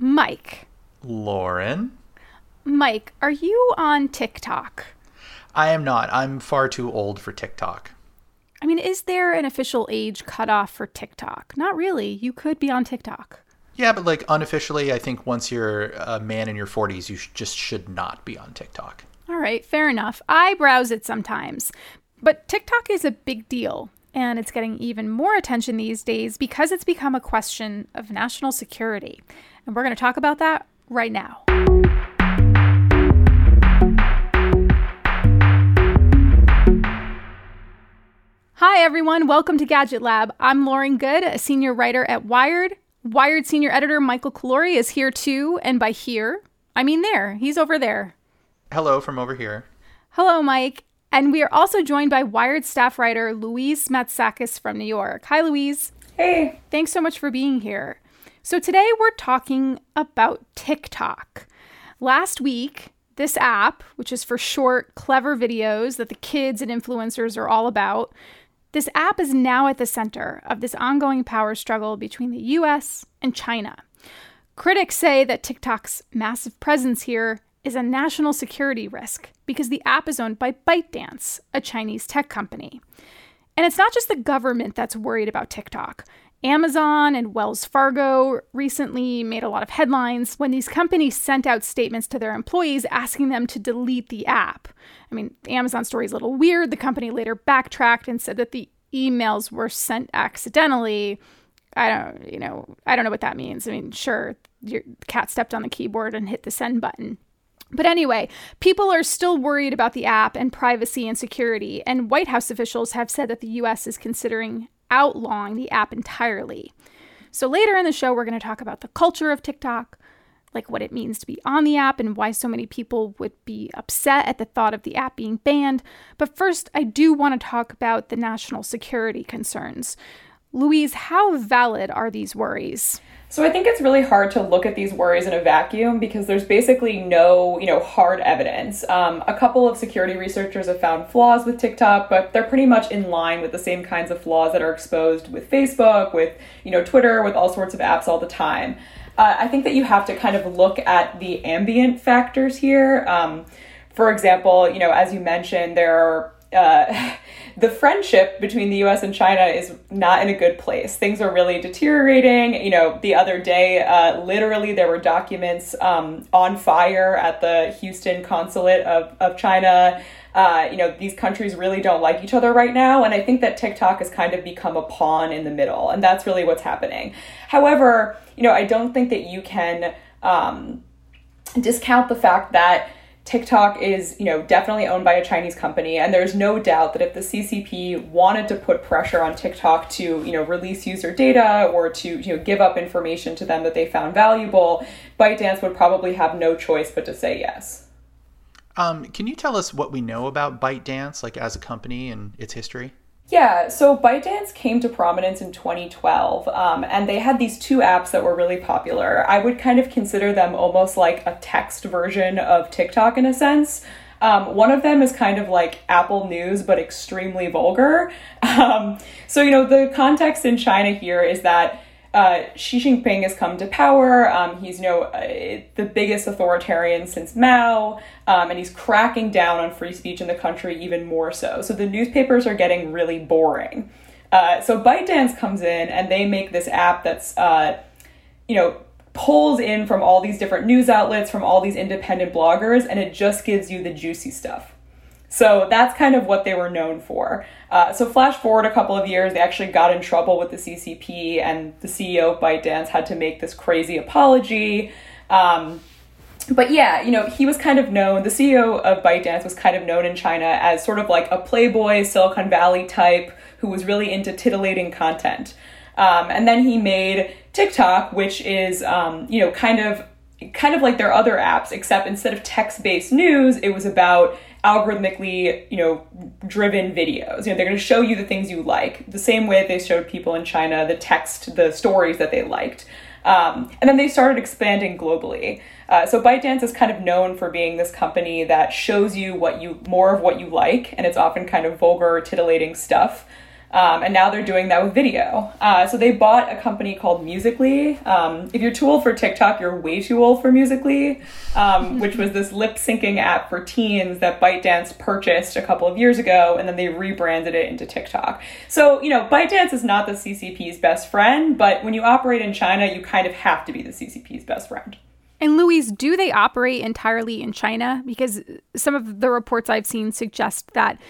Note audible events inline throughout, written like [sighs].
Mike. Lauren. Mike, are you on TikTok? I am not. I'm far too old for TikTok. I mean, is there an official age cutoff for TikTok? Not really. You could be on TikTok. Yeah, but like unofficially, I think once you're a man in your 40s, you sh- just should not be on TikTok. All right, fair enough. I browse it sometimes. But TikTok is a big deal, and it's getting even more attention these days because it's become a question of national security. And we're going to talk about that right now. Hi, everyone. Welcome to Gadget Lab. I'm Lauren Goode, a senior writer at Wired. Wired senior editor Michael Calore is here too. And by here, I mean there. He's over there. Hello from over here. Hello, Mike. And we are also joined by Wired staff writer Louise Matsakis from New York. Hi, Louise. Hey. Thanks so much for being here. So, today we're talking about TikTok. Last week, this app, which is for short, clever videos that the kids and influencers are all about, this app is now at the center of this ongoing power struggle between the US and China. Critics say that TikTok's massive presence here is a national security risk because the app is owned by ByteDance, a Chinese tech company. And it's not just the government that's worried about TikTok. Amazon and Wells Fargo recently made a lot of headlines when these companies sent out statements to their employees asking them to delete the app. I mean, the Amazon story is a little weird. The company later backtracked and said that the emails were sent accidentally. I don't, you know, I don't know what that means. I mean, sure, your cat stepped on the keyboard and hit the send button. But anyway, people are still worried about the app and privacy and security, and White House officials have said that the US is considering outlawing the app entirely. So later in the show, we're going to talk about the culture of TikTok, like what it means to be on the app and why so many people would be upset at the thought of the app being banned. But first, I do want to talk about the national security concerns. Louise, how valid are these worries? So I think it's really hard to look at these worries in a vacuum because there's basically no, you know, hard evidence. Um, a couple of security researchers have found flaws with TikTok, but they're pretty much in line with the same kinds of flaws that are exposed with Facebook, with you know Twitter, with all sorts of apps all the time. Uh, I think that you have to kind of look at the ambient factors here. Um, for example, you know, as you mentioned, there are uh, [laughs] the friendship between the US and China is not in a good place. Things are really deteriorating. You know, the other day, uh, literally, there were documents um, on fire at the Houston consulate of, of China. Uh, you know, these countries really don't like each other right now. And I think that TikTok has kind of become a pawn in the middle. And that's really what's happening. However, you know, I don't think that you can um, discount the fact that TikTok is, you know, definitely owned by a Chinese company, and there's no doubt that if the CCP wanted to put pressure on TikTok to, you know, release user data or to, you know, give up information to them that they found valuable, ByteDance would probably have no choice but to say yes. Um, can you tell us what we know about ByteDance, like as a company and its history? Yeah, so ByteDance came to prominence in 2012, um, and they had these two apps that were really popular. I would kind of consider them almost like a text version of TikTok in a sense. Um, one of them is kind of like Apple News, but extremely vulgar. [laughs] Um, so, you know, the context in China here is that uh, Xi Jinping has come to power. Um, he's you know uh, the biggest authoritarian since Mao, um, and he's cracking down on free speech in the country even more so. So the newspapers are getting really boring. Uh, so ByteDance comes in and they make this app that's uh, you know pulls in from all these different news outlets, from all these independent bloggers, and it just gives you the juicy stuff. So that's kind of what they were known for. Uh, so flash forward a couple of years, they actually got in trouble with the CCP, and the CEO of ByteDance had to make this crazy apology. Um, but yeah, you know, he was kind of known, the CEO of ByteDance was kind of known in China as sort of like a playboy Silicon Valley type who was really into titillating content. Um, and then he made TikTok, which is, um, you know, kind of kind of like their other apps, except instead of text-based news, it was about algorithmically, you know, driven videos. You know, they're going to show you the things you like, the same way they showed people in China the text, the stories that they liked. Um, and then they started expanding globally. Uh, so ByteDance is kind of known for being this company that shows you what you more of what you like, and it's often kind of vulgar, titillating stuff. Um, and now they're doing that with video. Uh, so they bought a company called Musical.ly. Um, if you're too old for TikTok, you're way too old for Musical.ly, um, [laughs] which was this lip syncing app for teens that ByteDance purchased a couple of years ago, and then they rebranded it into TikTok. So, you know, ByteDance is not the CCP's best friend, but when you operate in China, you kind of have to be the CCP's best friend. And Louise, do they operate entirely in China? Because some of the reports I've seen suggest that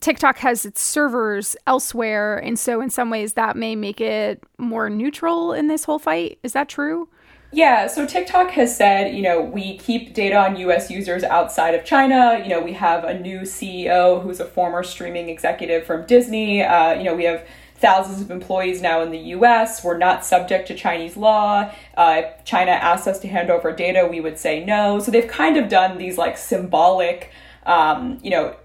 TikTok has its servers elsewhere. And so, in some ways, that may make it more neutral in this whole fight. Is that true? Yeah, so TikTok has said, you know, we keep data on US users outside of China. You know, we have a new CEO who's a former streaming executive from Disney. Uh, you know, we have thousands of employees now in the US. We're not subject to Chinese law. Uh, if China asks us to hand over data, we would say no. So they've kind of done these like symbolic, um, you know,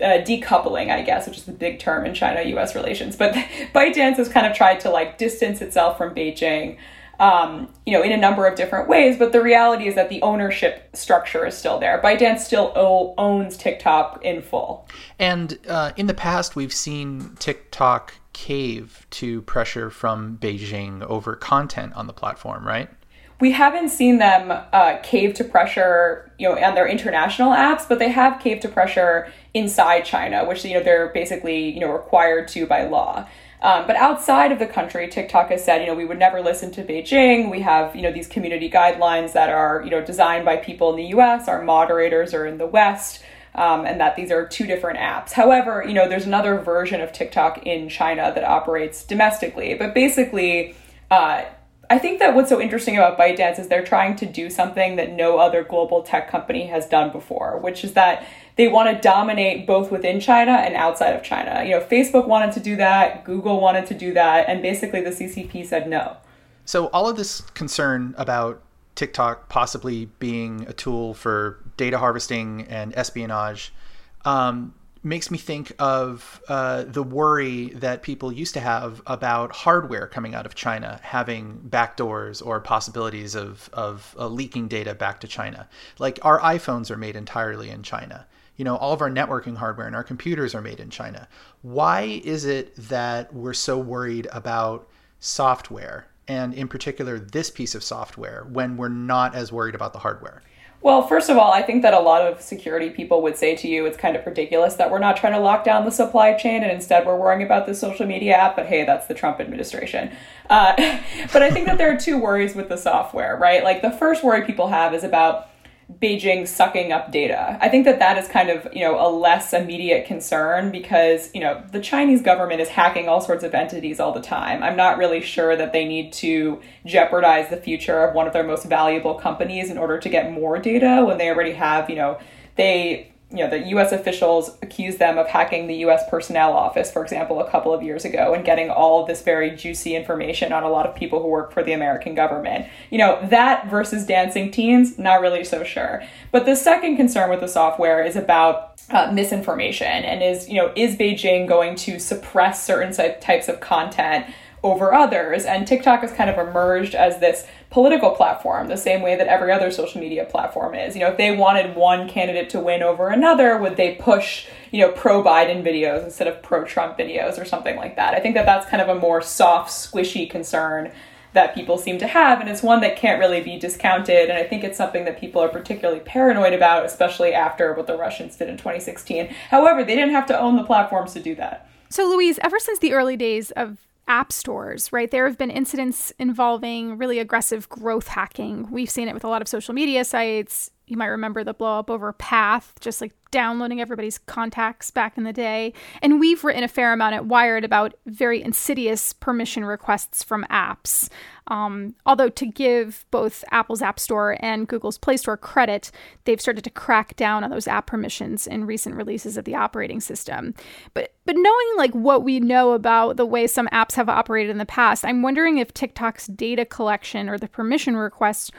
uh, decoupling, I guess, which is the big term in China US relations. But [laughs] ByteDance has kind of tried to like distance itself from Beijing. Um, you know, in a number of different ways, but the reality is that the ownership structure is still there. ByteDance still o- owns TikTok in full. And uh, in the past, we've seen TikTok cave to pressure from Beijing over content on the platform, right? We haven't seen them uh, cave to pressure, you know, on their international apps, but they have caved to pressure inside China, which you know they're basically you know required to by law. Um, but outside of the country, TikTok has said, you know, we would never listen to Beijing. We have, you know, these community guidelines that are, you know, designed by people in the U.S. Our moderators are in the West. Um, and that these are two different apps. However, you know, there's another version of TikTok in China that operates domestically. But basically, uh, I think that what's so interesting about ByteDance is they're trying to do something that no other global tech company has done before, which is that they want to dominate both within China and outside of China. You know, Facebook wanted to do that, Google wanted to do that, and basically the CCP said no. So all of this concern about TikTok possibly being a tool for data harvesting and espionage um, makes me think of uh, the worry that people used to have about hardware coming out of China having backdoors or possibilities of, of uh, leaking data back to China. Like our iPhones are made entirely in China. You know, all of our networking hardware and our computers are made in China. Why is it that we're so worried about software and, in particular, this piece of software when we're not as worried about the hardware? Well, first of all, I think that a lot of security people would say to you it's kind of ridiculous that we're not trying to lock down the supply chain and instead we're worrying about the social media app, but hey, that's the Trump administration. Uh, [laughs] but I think that there are two worries with the software, right? Like the first worry people have is about Beijing sucking up data. I think that that is kind of, you know, a less immediate concern because, you know, the Chinese government is hacking all sorts of entities all the time. I'm not really sure that they need to jeopardize the future of one of their most valuable companies in order to get more data when they already have, you know, they you know, the US officials accused them of hacking the US personnel office, for example, a couple of years ago and getting all this very juicy information on a lot of people who work for the American government. You know, that versus dancing teens, not really so sure. But the second concern with the software is about uh, misinformation and is, you know, is Beijing going to suppress certain types of content over others? And TikTok has kind of emerged as this political platform, the same way that every other social media platform is. You know, if they wanted one candidate to win over another, would they push, you know, pro Biden videos instead of pro Trump videos or something like that? I think that that's kind of a more soft, squishy concern that people seem to have, and it's one that can't really be discounted. And I think it's something that people are particularly paranoid about, especially after what the Russians did in 2016. However, they didn't have to own the platforms to do that. So, Louise, ever since the early days of app stores, right? There have been incidents involving really aggressive growth hacking. We've seen it with a lot of social media sites. You might remember the blow up over Path, just like downloading everybody's contacts back in the day. And we've written a fair amount at Wired about very insidious permission requests from apps. Um, although, to give both Apple's App Store and Google's Play Store credit, they've started to crack down on those app permissions in recent releases of the operating system. But but knowing like what we know about the way some apps have operated in the past, I'm wondering if TikTok's data collection or the permission requests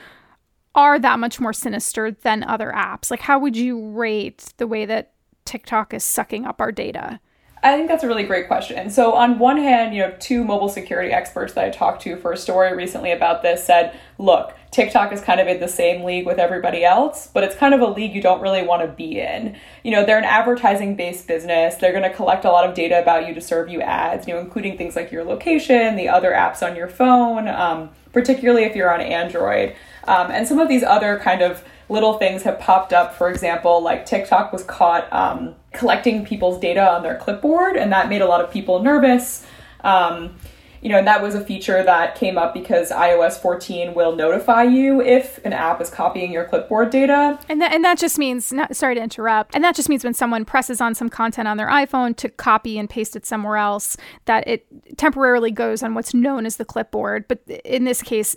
are that much more sinister than other apps? Like, how would you rate the way that TikTok is sucking up our data? I think that's a really great question. So, on one hand, you know, two mobile security experts that I talked to for a story recently about this said, look, TikTok is kind of in the same league with everybody else, but it's kind of a league you don't really want to be in. You know, they're an advertising based business. They're going to collect a lot of data about you to serve you ads, you know, including things like your location, the other apps on your phone, um, particularly if you're on Android. Um, and some of these other kind of little things have popped up. For example, like TikTok was caught um, collecting people's data on their clipboard, and that made a lot of people nervous. Um, you know, and that was a feature that came up because iOS 14 will notify you if an app is copying your clipboard data. And that, and that just means, not, sorry to interrupt, and that just means when someone presses on some content on their iPhone to copy and paste it somewhere else, that it temporarily goes on what's known as the clipboard. But in this case,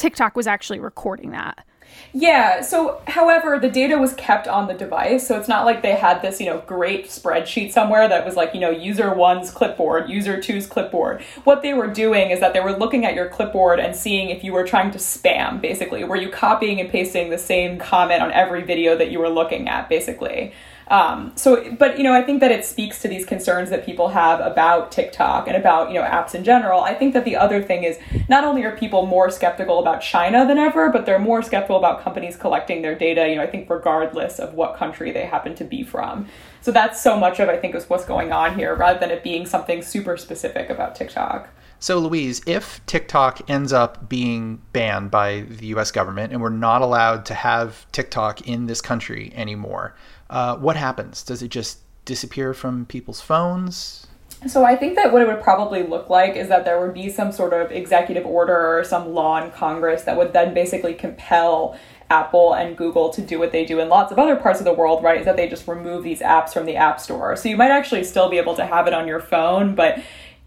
TikTok was actually recording that. Yeah, so however, the data was kept on the device, so it's not like they had this, you know, great spreadsheet somewhere that was like, you know, user one's clipboard, user two's clipboard. What they were doing is that they were looking at your clipboard and seeing if you were trying to spam, basically. Were you copying and pasting the same comment on every video that you were looking at, basically? Um, so, but you know, I think that it speaks to these concerns that people have about TikTok and about you know apps in general. I think that the other thing is not only are people more skeptical about China than ever, but they're more skeptical about companies collecting their data. You know, I think regardless of what country they happen to be from. So that's so much of I think is what's going on here, rather than it being something super specific about TikTok. So, Louise, if TikTok ends up being banned by the US government and we're not allowed to have TikTok in this country anymore, uh, what happens? Does it just disappear from people's phones? So I think that what it would probably look like is that there would be some sort of executive order or some law in Congress that would then basically compel Apple and Google to do what they do in lots of other parts of the world, right? Is that they just remove these apps from the App Store. So you might actually still be able to have it on your phone, but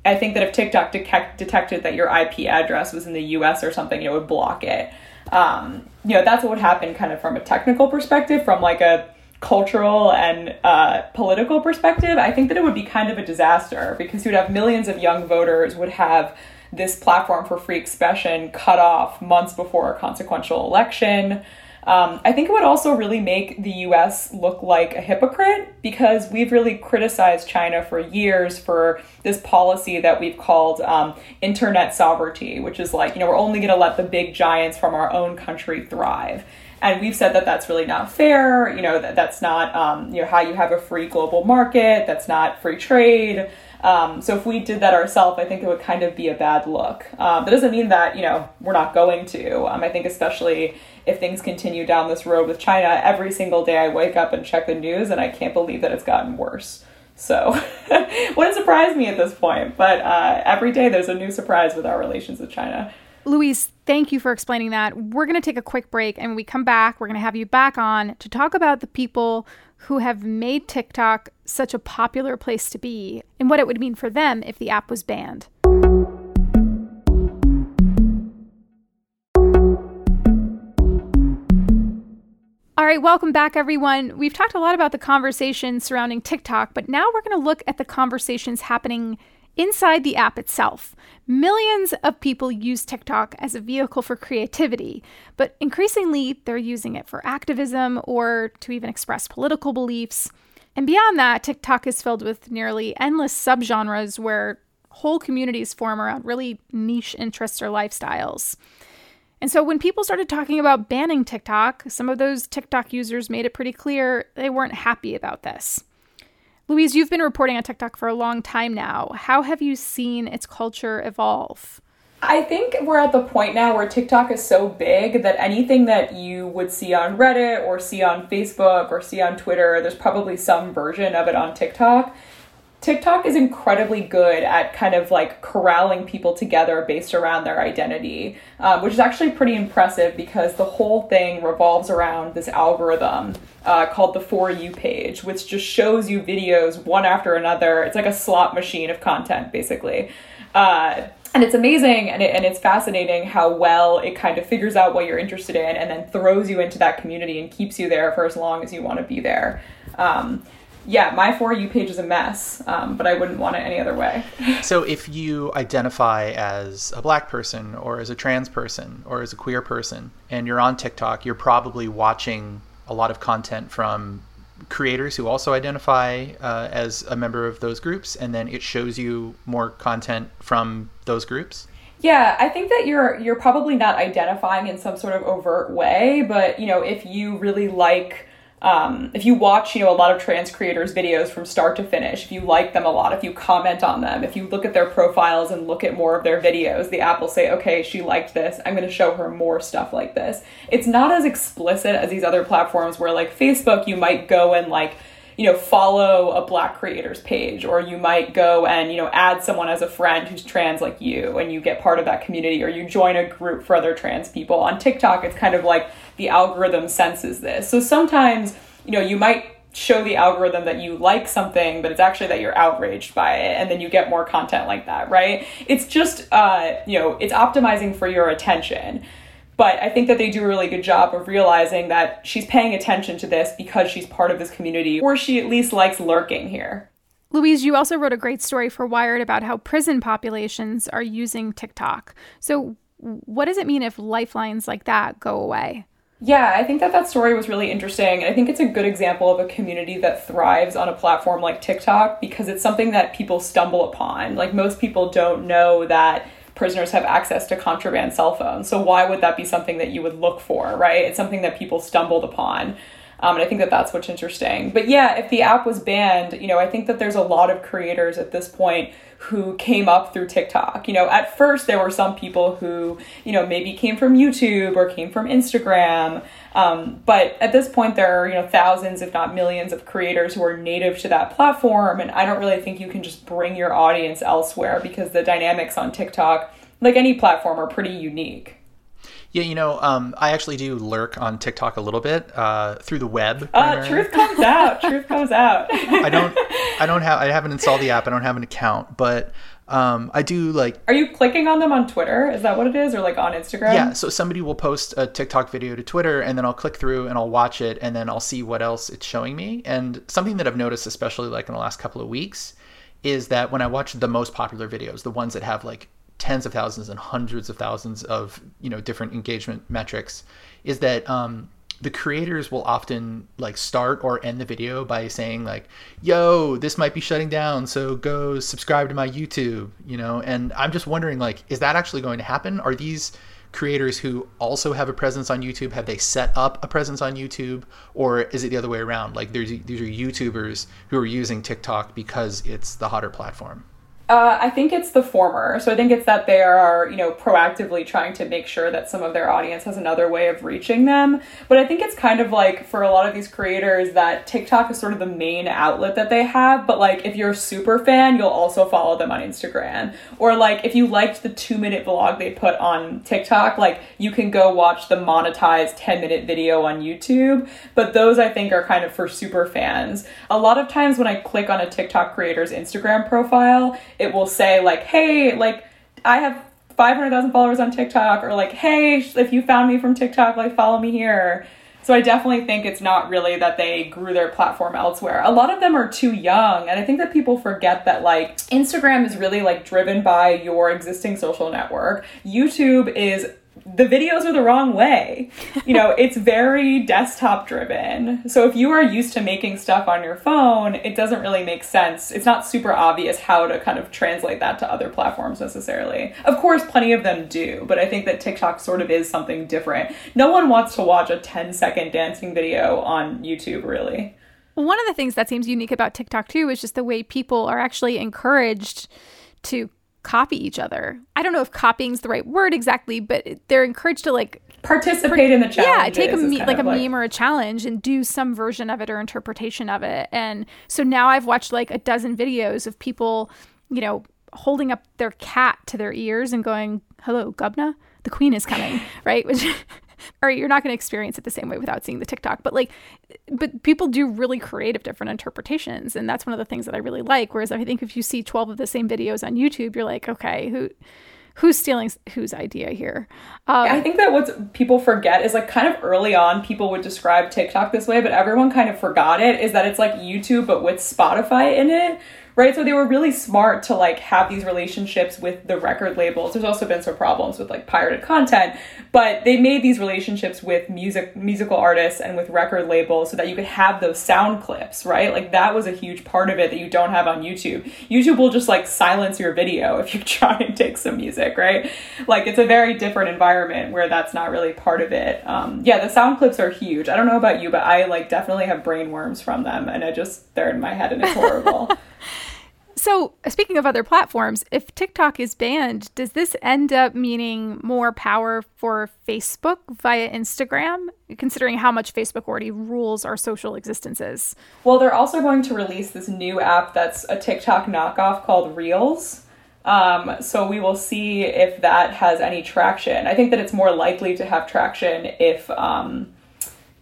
I think that if TikTok de- detected that your IP address was in the US or something, it would block it. Um, you know, that's what would happen kind of from a technical perspective, from like a cultural and uh, political perspective, I think that it would be kind of a disaster because you'd have millions of young voters would have this platform for free expression cut off months before a consequential election. Um, I think it would also really make the US look like a hypocrite because we've really criticized China for years for this policy that we've called um, internet sovereignty, which is like, you know, we're only going to let the big giants from our own country thrive. And we've said that that's really not fair you know that that's not um, you know how you have a free global market that's not free trade um, so if we did that ourselves i think it would kind of be a bad look. Um, that doesn't mean that you know we're not going to. Um, i think especially if things continue down this road with china every single day i wake up and check the news and i can't believe that it's gotten worse. So [laughs] wouldn't surprise me at this point but uh, every day there's a new surprise with our relations with china. Louise, thank you for explaining that. We're going to take a quick break and when we come back, we're going to have you back on to talk about the people who have made TikTok such a popular place to be and what it would mean for them if the app was banned. All right, welcome back, everyone. We've talked a lot about the conversation surrounding TikTok, but now we're going to look at the conversations happening inside the app itself. Millions of people use TikTok as a vehicle for creativity, but increasingly they're using it for activism or to even express political beliefs. And beyond that, TikTok is filled with nearly endless subgenres where whole communities form around really niche interests or lifestyles. And so when people started talking about banning TikTok, some of those TikTok users made it pretty clear they weren't happy about this. Louise, you've been reporting on TikTok for a long time now. How have you seen its culture evolve? I think we're at the point now where TikTok is so big that anything that you would see on Reddit or see on Facebook or see on Twitter, there's probably some version of it on TikTok. TikTok is incredibly good at kind of like corralling people together based around their identity, um, which is actually pretty impressive because the whole thing revolves around this algorithm uh, called the For You page, which just shows you videos one after another. It's like a slot machine of content, basically. Uh, and it's amazing and, it, and it's fascinating how well it kind of figures out what you're interested in and then throws you into that community and keeps you there for as long as you want to be there. Um, yeah, my For You page is a mess, um, but I wouldn't want it any other way. [laughs] so if you identify as a black person or as a trans person or as a queer person and you're on TikTok, you're probably watching a lot of content from creators who also identify uh, as a member of those groups, and then it shows you more content from those groups. Yeah, I think that you're you're probably not identifying in some sort of overt way, but you know, if you really like um, if you watch, you know, a lot of trans creators' videos from start to finish, if you like them a lot, if you comment on them, if you look at their profiles and look at more of their videos, the app will say, okay, she liked this. I'm going to show her more stuff like this. It's not as explicit as these other platforms where, like Facebook, you might go and like you know follow a black creators page or you might go and you know add someone as a friend who's trans like you and you get part of that community or you join a group for other trans people. On tiktok it's kind of like the algorithm senses this. So sometimes you know you might show the algorithm that you like something but it's actually that you're outraged by it and then you get more content like that right? It's just uh, you know it's optimizing for your attention but I think that they do a really good job of realizing that she's paying attention to this because she's part of this community, or she at least likes lurking here. Louise, you also wrote a great story for Wired about how prison populations are using TikTok. So, what does it mean if lifelines like that go away? Yeah, I think that that story was really interesting. And I think it's a good example of a community that thrives on a platform like TikTok because it's something that people stumble upon. Like, most people don't know that prisoners have access to contraband cell phones. So why would that be something that you would look for, right? It's something that people stumbled upon. Um, and I think that that's what's interesting. But yeah, if the app was banned, you know, I think that there's a lot of creators at this point who came up through TikTok. You know, at first there were some people who, you know, maybe came from YouTube or came from Instagram. Um, but at this point, there are, you know, thousands, if not millions, of creators who are native to that platform. And I don't really think you can just bring your audience elsewhere because the dynamics on TikTok, like any platform, are pretty unique. Yeah, you know, um, I actually do lurk on TikTok a little bit uh, through the web. Uh, truth comes out. truth comes out. [laughs] I don't. I don't have. I haven't installed the app. I don't have an account, but um, I do like. Are you clicking on them on Twitter? Is that what it is, or like on Instagram? Yeah. So somebody will post a TikTok video to Twitter, and then I'll click through and I'll watch it, and then I'll see what else it's showing me. And something that I've noticed, especially like in the last couple of weeks, is that when I watch the most popular videos, the ones that have like tens of thousands and hundreds of thousands of you know different engagement metrics is that um, the creators will often like start or end the video by saying like yo this might be shutting down so go subscribe to my youtube you know? And i'm just wondering like is that actually going to happen? Are these creators who also have a presence on youtube have they set up a presence on youtube? Or is it the other way around? Like there's these are youtubers who are using tiktok because it's the hotter platform uh, I think it's the former. So I think it's that they are, you know, proactively trying to make sure that some of their audience has another way of reaching them. But I think it's kind of like for a lot of these creators that TikTok is sort of the main outlet that they have. But like if you're a super fan, you'll also follow them on Instagram. Or like if you liked the two minute vlog they put on TikTok, like you can go watch the monetized 10 minute video on YouTube. But those I think are kind of for super fans. A lot of times when I click on a TikTok creator's Instagram profile, it will say like, hey, like I have 500,000 followers on TikTok, or like, hey, if you found me from TikTok, like follow me here. So I definitely think it's not really that they grew their platform elsewhere. A lot of them are too young, and I think that people forget that like Instagram is really like driven by your existing social network. YouTube is the videos are the wrong way. You know, it's very desktop driven. So if you are used to making stuff on your phone, it doesn't really make sense. It's not super obvious how to kind of translate that to other platforms necessarily. Of course, plenty of them do, but I think that TikTok sort of is something different. No one wants to watch a 10 second dancing video on YouTube, really. One of the things that seems unique about TikTok too is just the way people are actually encouraged to copy each other. I don't know if copying is the right word exactly, but they're encouraged to like participate in the challenge. Yeah, take a me- like a like... meme or a challenge and do some version of it or interpretation of it. And so now I've watched like a dozen videos of people, you know, holding up their cat to their ears and going, "Hello, Gubna, the queen is coming," [laughs] right? Which or you're not going to experience it the same way without seeing the TikTok. But like, but people do really creative different interpretations, and that's one of the things that I really like. Whereas I think if you see 12 of the same videos on YouTube, you're like, okay, who who's stealing whose idea here? Um, I think that what people forget is like kind of early on, people would describe TikTok this way, but everyone kind of forgot it. Is that it's like YouTube but with Spotify in it, right? So they were really smart to like have these relationships with the record labels. There's also been some problems with like pirated content, but they made these relationships with music musical artists and with record labels so that you could have those sound clips, right? Like that was a huge part of it that you don't have on YouTube. YouTube will just like silence your video [laughs] if you try and take some music, right? Like it's a very different environment where that's not really part of it. Um, yeah, the sound clips are huge. I don't know about you, but I like definitely have brain worms from them, and I just they're in my head and it's horrible. [laughs] So, speaking of other platforms, if TikTok is banned, does this end up meaning more power for Facebook via Instagram, considering how much Facebook already rules our social existences? Well, they're also going to release this new app that's a TikTok knockoff called Reels. Um, so we will see if that has any traction. I think that it's more likely to have traction if um,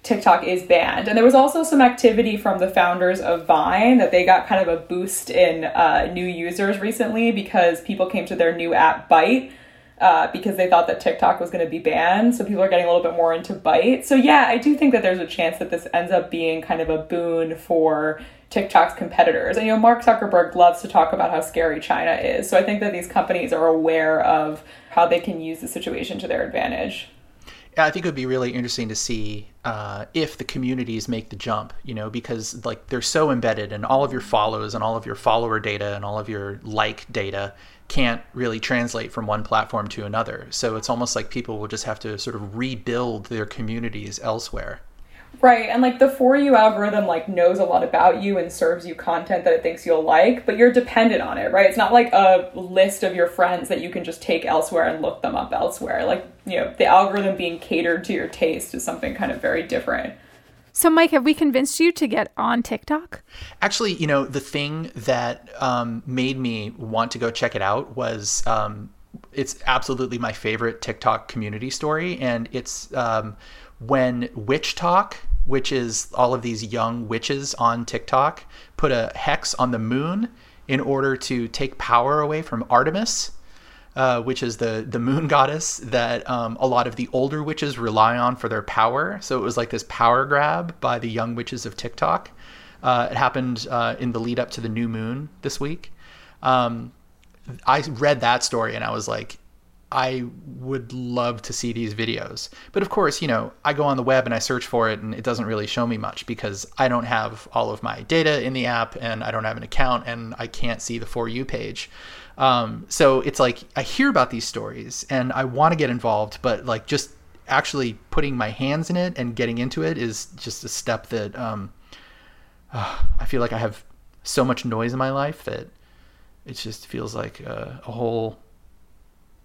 TikTok is banned. And there was also some activity from the founders of Vine that they got kind of a boost in uh, new users recently because people came to their new app Byte. Uh, because they thought that TikTok was going to be banned. So people are getting a little bit more into Byte. So yeah, I do think that there's a chance that this ends up being kind of a boon for TikTok's competitors. And you know, Mark Zuckerberg loves to talk about how scary China is. So I think that these companies are aware of how they can use the situation to their advantage. Yeah, I think it would be really interesting to see uh, if the communities make the jump, you know, because like they're so embedded and all of your follows and all of your follower data and all of your like data can't really translate from one platform to another. So it's almost like people will just have to sort of rebuild their communities elsewhere. Right, and like the For You algorithm like knows a lot about you and serves you content that it thinks you'll like, but you're dependent on it, right? It's not like a list of your friends that you can just take elsewhere and look them up elsewhere. Like, you know, the algorithm being catered to your taste is something kind of very different. So, Mike, have we convinced you to get on TikTok? Actually, you know, the thing that um, made me want to go check it out was um, it's absolutely my favorite TikTok community story, and it's um, when WitchTok, which is all of these young witches on TikTok, put a hex on the moon in order to take power away from Artemis. Uh, which is the the moon [laughs] goddess that um, a lot of the older witches rely on for their power. So it was like this power grab by the young witches of TikTok. Uh, it happened uh, in the lead up to the new moon this week. Um, I read that story and I was like, I would love to see these videos. But of course, you know, I go on the web and I search for it and it doesn't really show me much because I don't have all of my data in the app and I don't have an account and I can't see the For You page. Um, so it's like I hear about these stories and I want to get involved, but like just actually putting my hands in it and getting into it is just a step that um, uh, [sighs] I feel like I have so much noise in my life that it just feels like a, a whole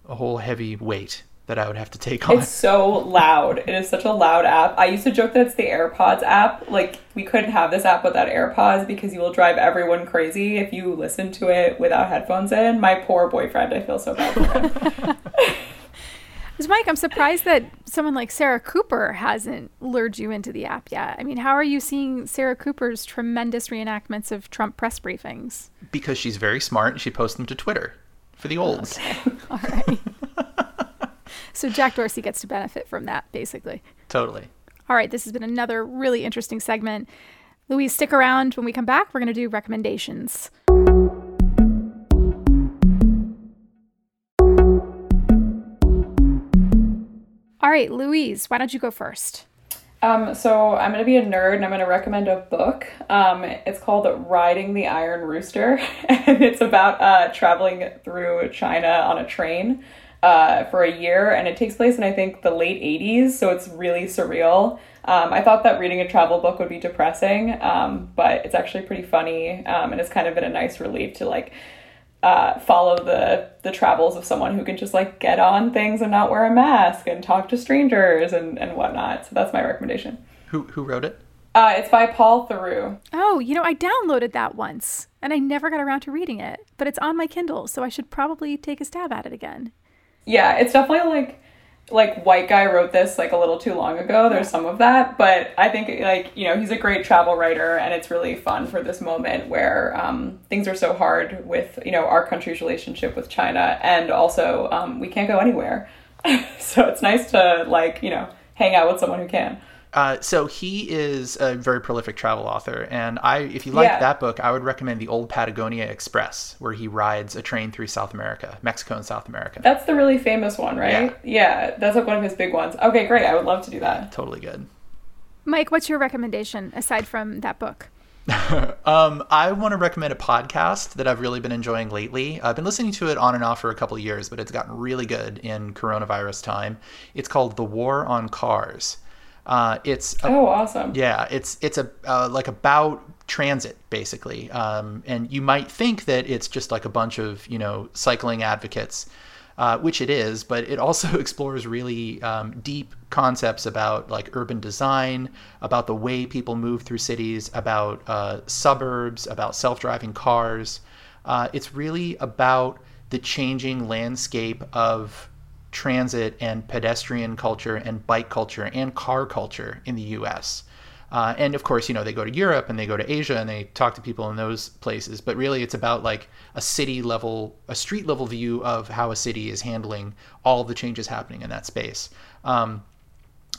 a whole heavy weight that I would have to take on. It's so loud. It is such a loud app. I used to joke that it's the AirPods app. Like we couldn't have this app without AirPods because you will drive everyone crazy if you listen to it without headphones in. My poor boyfriend, I feel so bad for him. [laughs] Mike, I'm surprised that someone like Sarah Cooper hasn't lured you into the app yet. I mean, how are you seeing Sarah Cooper's tremendous reenactments of Trump press briefings? Because she's very smart and she posts them to Twitter for the olds. Okay. [laughs] All right. so Jack Dorsey gets to benefit from that, basically. Totally. All right. This has been another really interesting segment. Louise, stick around. When we come back, we're going to do recommendations. All right, Louise, why don't you go first? Um, so I'm to be a nerd and I'm to recommend a book. Um, it's called Riding the Iron Rooster, [laughs] and it's about uh, traveling through China on a train uh, for a year, and it takes place in I think the late 80s, so it's really surreal. Um, I thought that reading a travel book would be depressing, um, but it's actually pretty funny, um, and it's kind of been a nice relief to like uh, follow the the travels of someone who can just like get on things and not wear a mask and talk to strangers and and whatnot. So that's my recommendation. Who who wrote it? Uh, it's by Paul Theroux. Oh, you know, I downloaded that once and I never got around to reading it, but it's on my Kindle, so I should probably take a stab at it again. Yeah, it's definitely like like white guy wrote this like a little too long ago. There's some of that but i think like you know he's a great travel writer and it's really fun for this moment where um, things are so hard with you know our country's relationship with china and also um, we can't go anywhere. [laughs] So it's nice to like you know hang out with someone who can Uh, so he is a very prolific travel author, and I, if you like Yeah. that book, I would recommend the Old Patagonian Express, where he rides a train through South America, Mexico and South America. That's the really famous one, right? Yeah. that's like one of his big ones. Okay, great. I would love to do that. Totally good. Mike, what's your recommendation aside from that book? [laughs] Um, I want to recommend a podcast that I've really been enjoying lately. I've been listening to it on and off for a couple of years, but it's gotten really good in coronavirus time. It's called The War on Cars. Uh, it's a Oh, awesome. Yeah, it's it's a uh, like about transit basically, um, and you might think that it's just like a bunch of you know cycling advocates, uh, which it is, but it also [laughs] explores really um, deep concepts about like urban design, about the way people move through cities, about uh, suburbs, about self-driving cars. Uh, it's really about the changing landscape of transit and pedestrian culture and bike culture and car culture in the US. Uh, and of course, you know, they go to Europe and they go to Asia and they talk to people in those places. But really, it's about like a city level, a street level view of how a city is handling all the changes happening in that space. Um,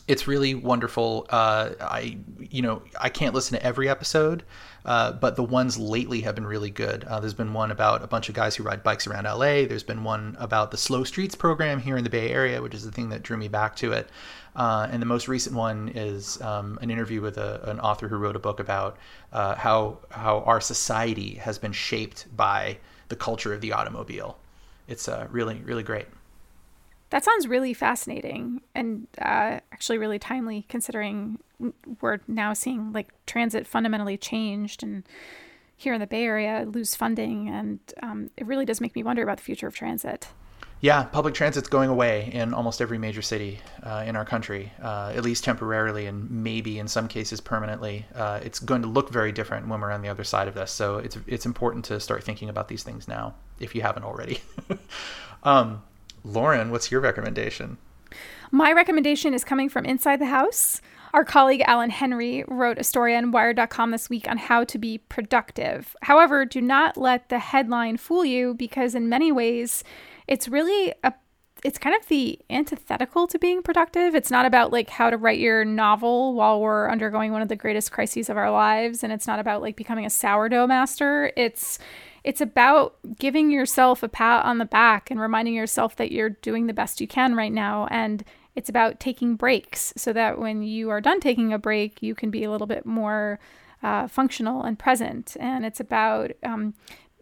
it's really wonderful. Uh, I, you know, I can't listen to every episode, uh, but the ones lately have been really good. Uh, there's been one about a bunch of guys who ride bikes around LA. There's been one about the Slow Streets program here in the Bay Area, which is the thing that drew me back to it. Uh, and the most recent one is um, an interview with a, an author who wrote a book about uh, how how our society has been shaped by the culture of the automobile. It's uh, really really great. That sounds really fascinating and actually really timely considering we're now seeing like transit fundamentally changed and here in the Bay Area lose funding. And um, it really does make me wonder about the future of transit. Yeah, public transit's going away in almost every major city uh, in our country, uh, at least temporarily and maybe in some cases permanently. Uh, it's going to look very different when we're on the other side of this. So it's it's important to start thinking about these things now, if you haven't already. [laughs] um, Lauren, what's your recommendation? My recommendation is coming from inside the house. Our colleague Alan Henry wrote a story on Wired.com this week on how to be productive. However, do not let the headline fool you because, in many ways, it's really a it's kind of the antithetical to being productive. It's not about like how to write your novel while we're undergoing one of the greatest crises of our lives and it's not about like becoming a sourdough master. It's it's about giving yourself a pat on the back and reminding yourself that you're doing the best you can right now and it's about taking breaks so that when you are done taking a break, you can be a little bit more uh, functional and present. And it's about um,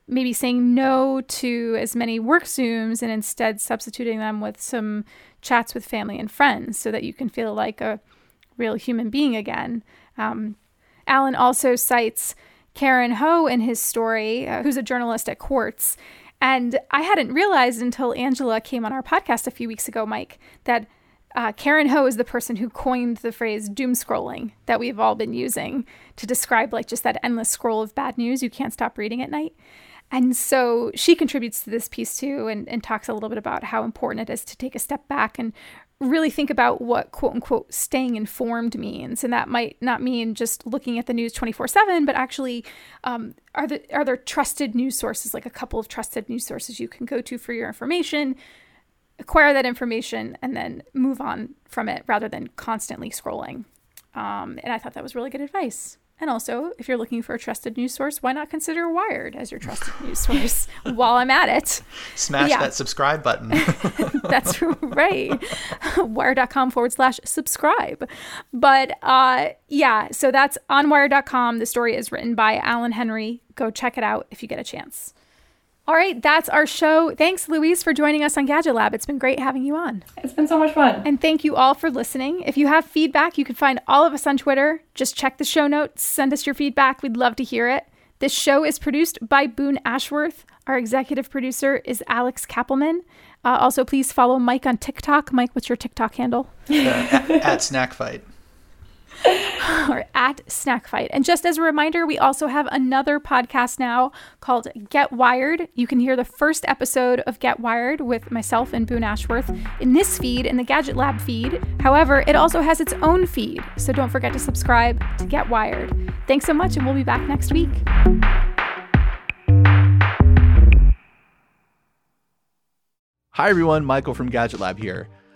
maybe saying no to as many work Zooms and instead substituting them with some chats with family and friends so that you can feel like a real human being again. Um, Alan also cites Karen Ho in his story, uh, who's a journalist at Quartz. And I hadn't realized until Angela came on our podcast a few weeks ago, Mike, that uh, Karen Ho is the person who coined the phrase doom scrolling that we've all been using to describe like just that endless scroll of bad news you can't stop reading at night. And so she contributes to this piece too and, and talks a little bit about how important it is to take a step back and really think about what quote unquote staying informed means. And that might not mean just looking at the news 24 7, but actually, um, are, the, are there trusted news sources, like a couple of trusted news sources you can go to for your information? Acquire that information and then move on from it rather than constantly scrolling. Um, and I thought that was really good advice. And also, if you're looking for a trusted news source, why not consider Wired as your trusted [laughs] news source while I'm at it? Smash Yeah. that subscribe button. [laughs] [laughs] That's right. Wired.com forward slash subscribe. But uh, yeah, so that's on wired.com. The story is written by Alan Henry. Go check it out if you get a chance. All right, that's our show. Thanks, Louise, for joining us on Gadget Lab. It's been great having you on. It's been so much fun. And thank you all for listening. If you have feedback, you can find all of us on Twitter. Just check the show notes, send us your feedback. We'd love to hear it. This show is produced by Boone Ashworth. Our executive producer is Alex Kapelman. Uh, also, please follow Mike on TikTok. Mike, what's your TikTok handle? uh, [laughs] at, at Snack Fight. [laughs] or at Snack Fight. And just as a reminder, we also have another podcast now called Get Wired. You can hear the first episode of Get Wired with myself and Boone Ashworth in this feed, in the Gadget Lab feed. However, it also has its own feed, so don't forget to subscribe to Get Wired. Thanks so much, and we'll be back next week. Hi everyone, Michael from Gadget Lab here.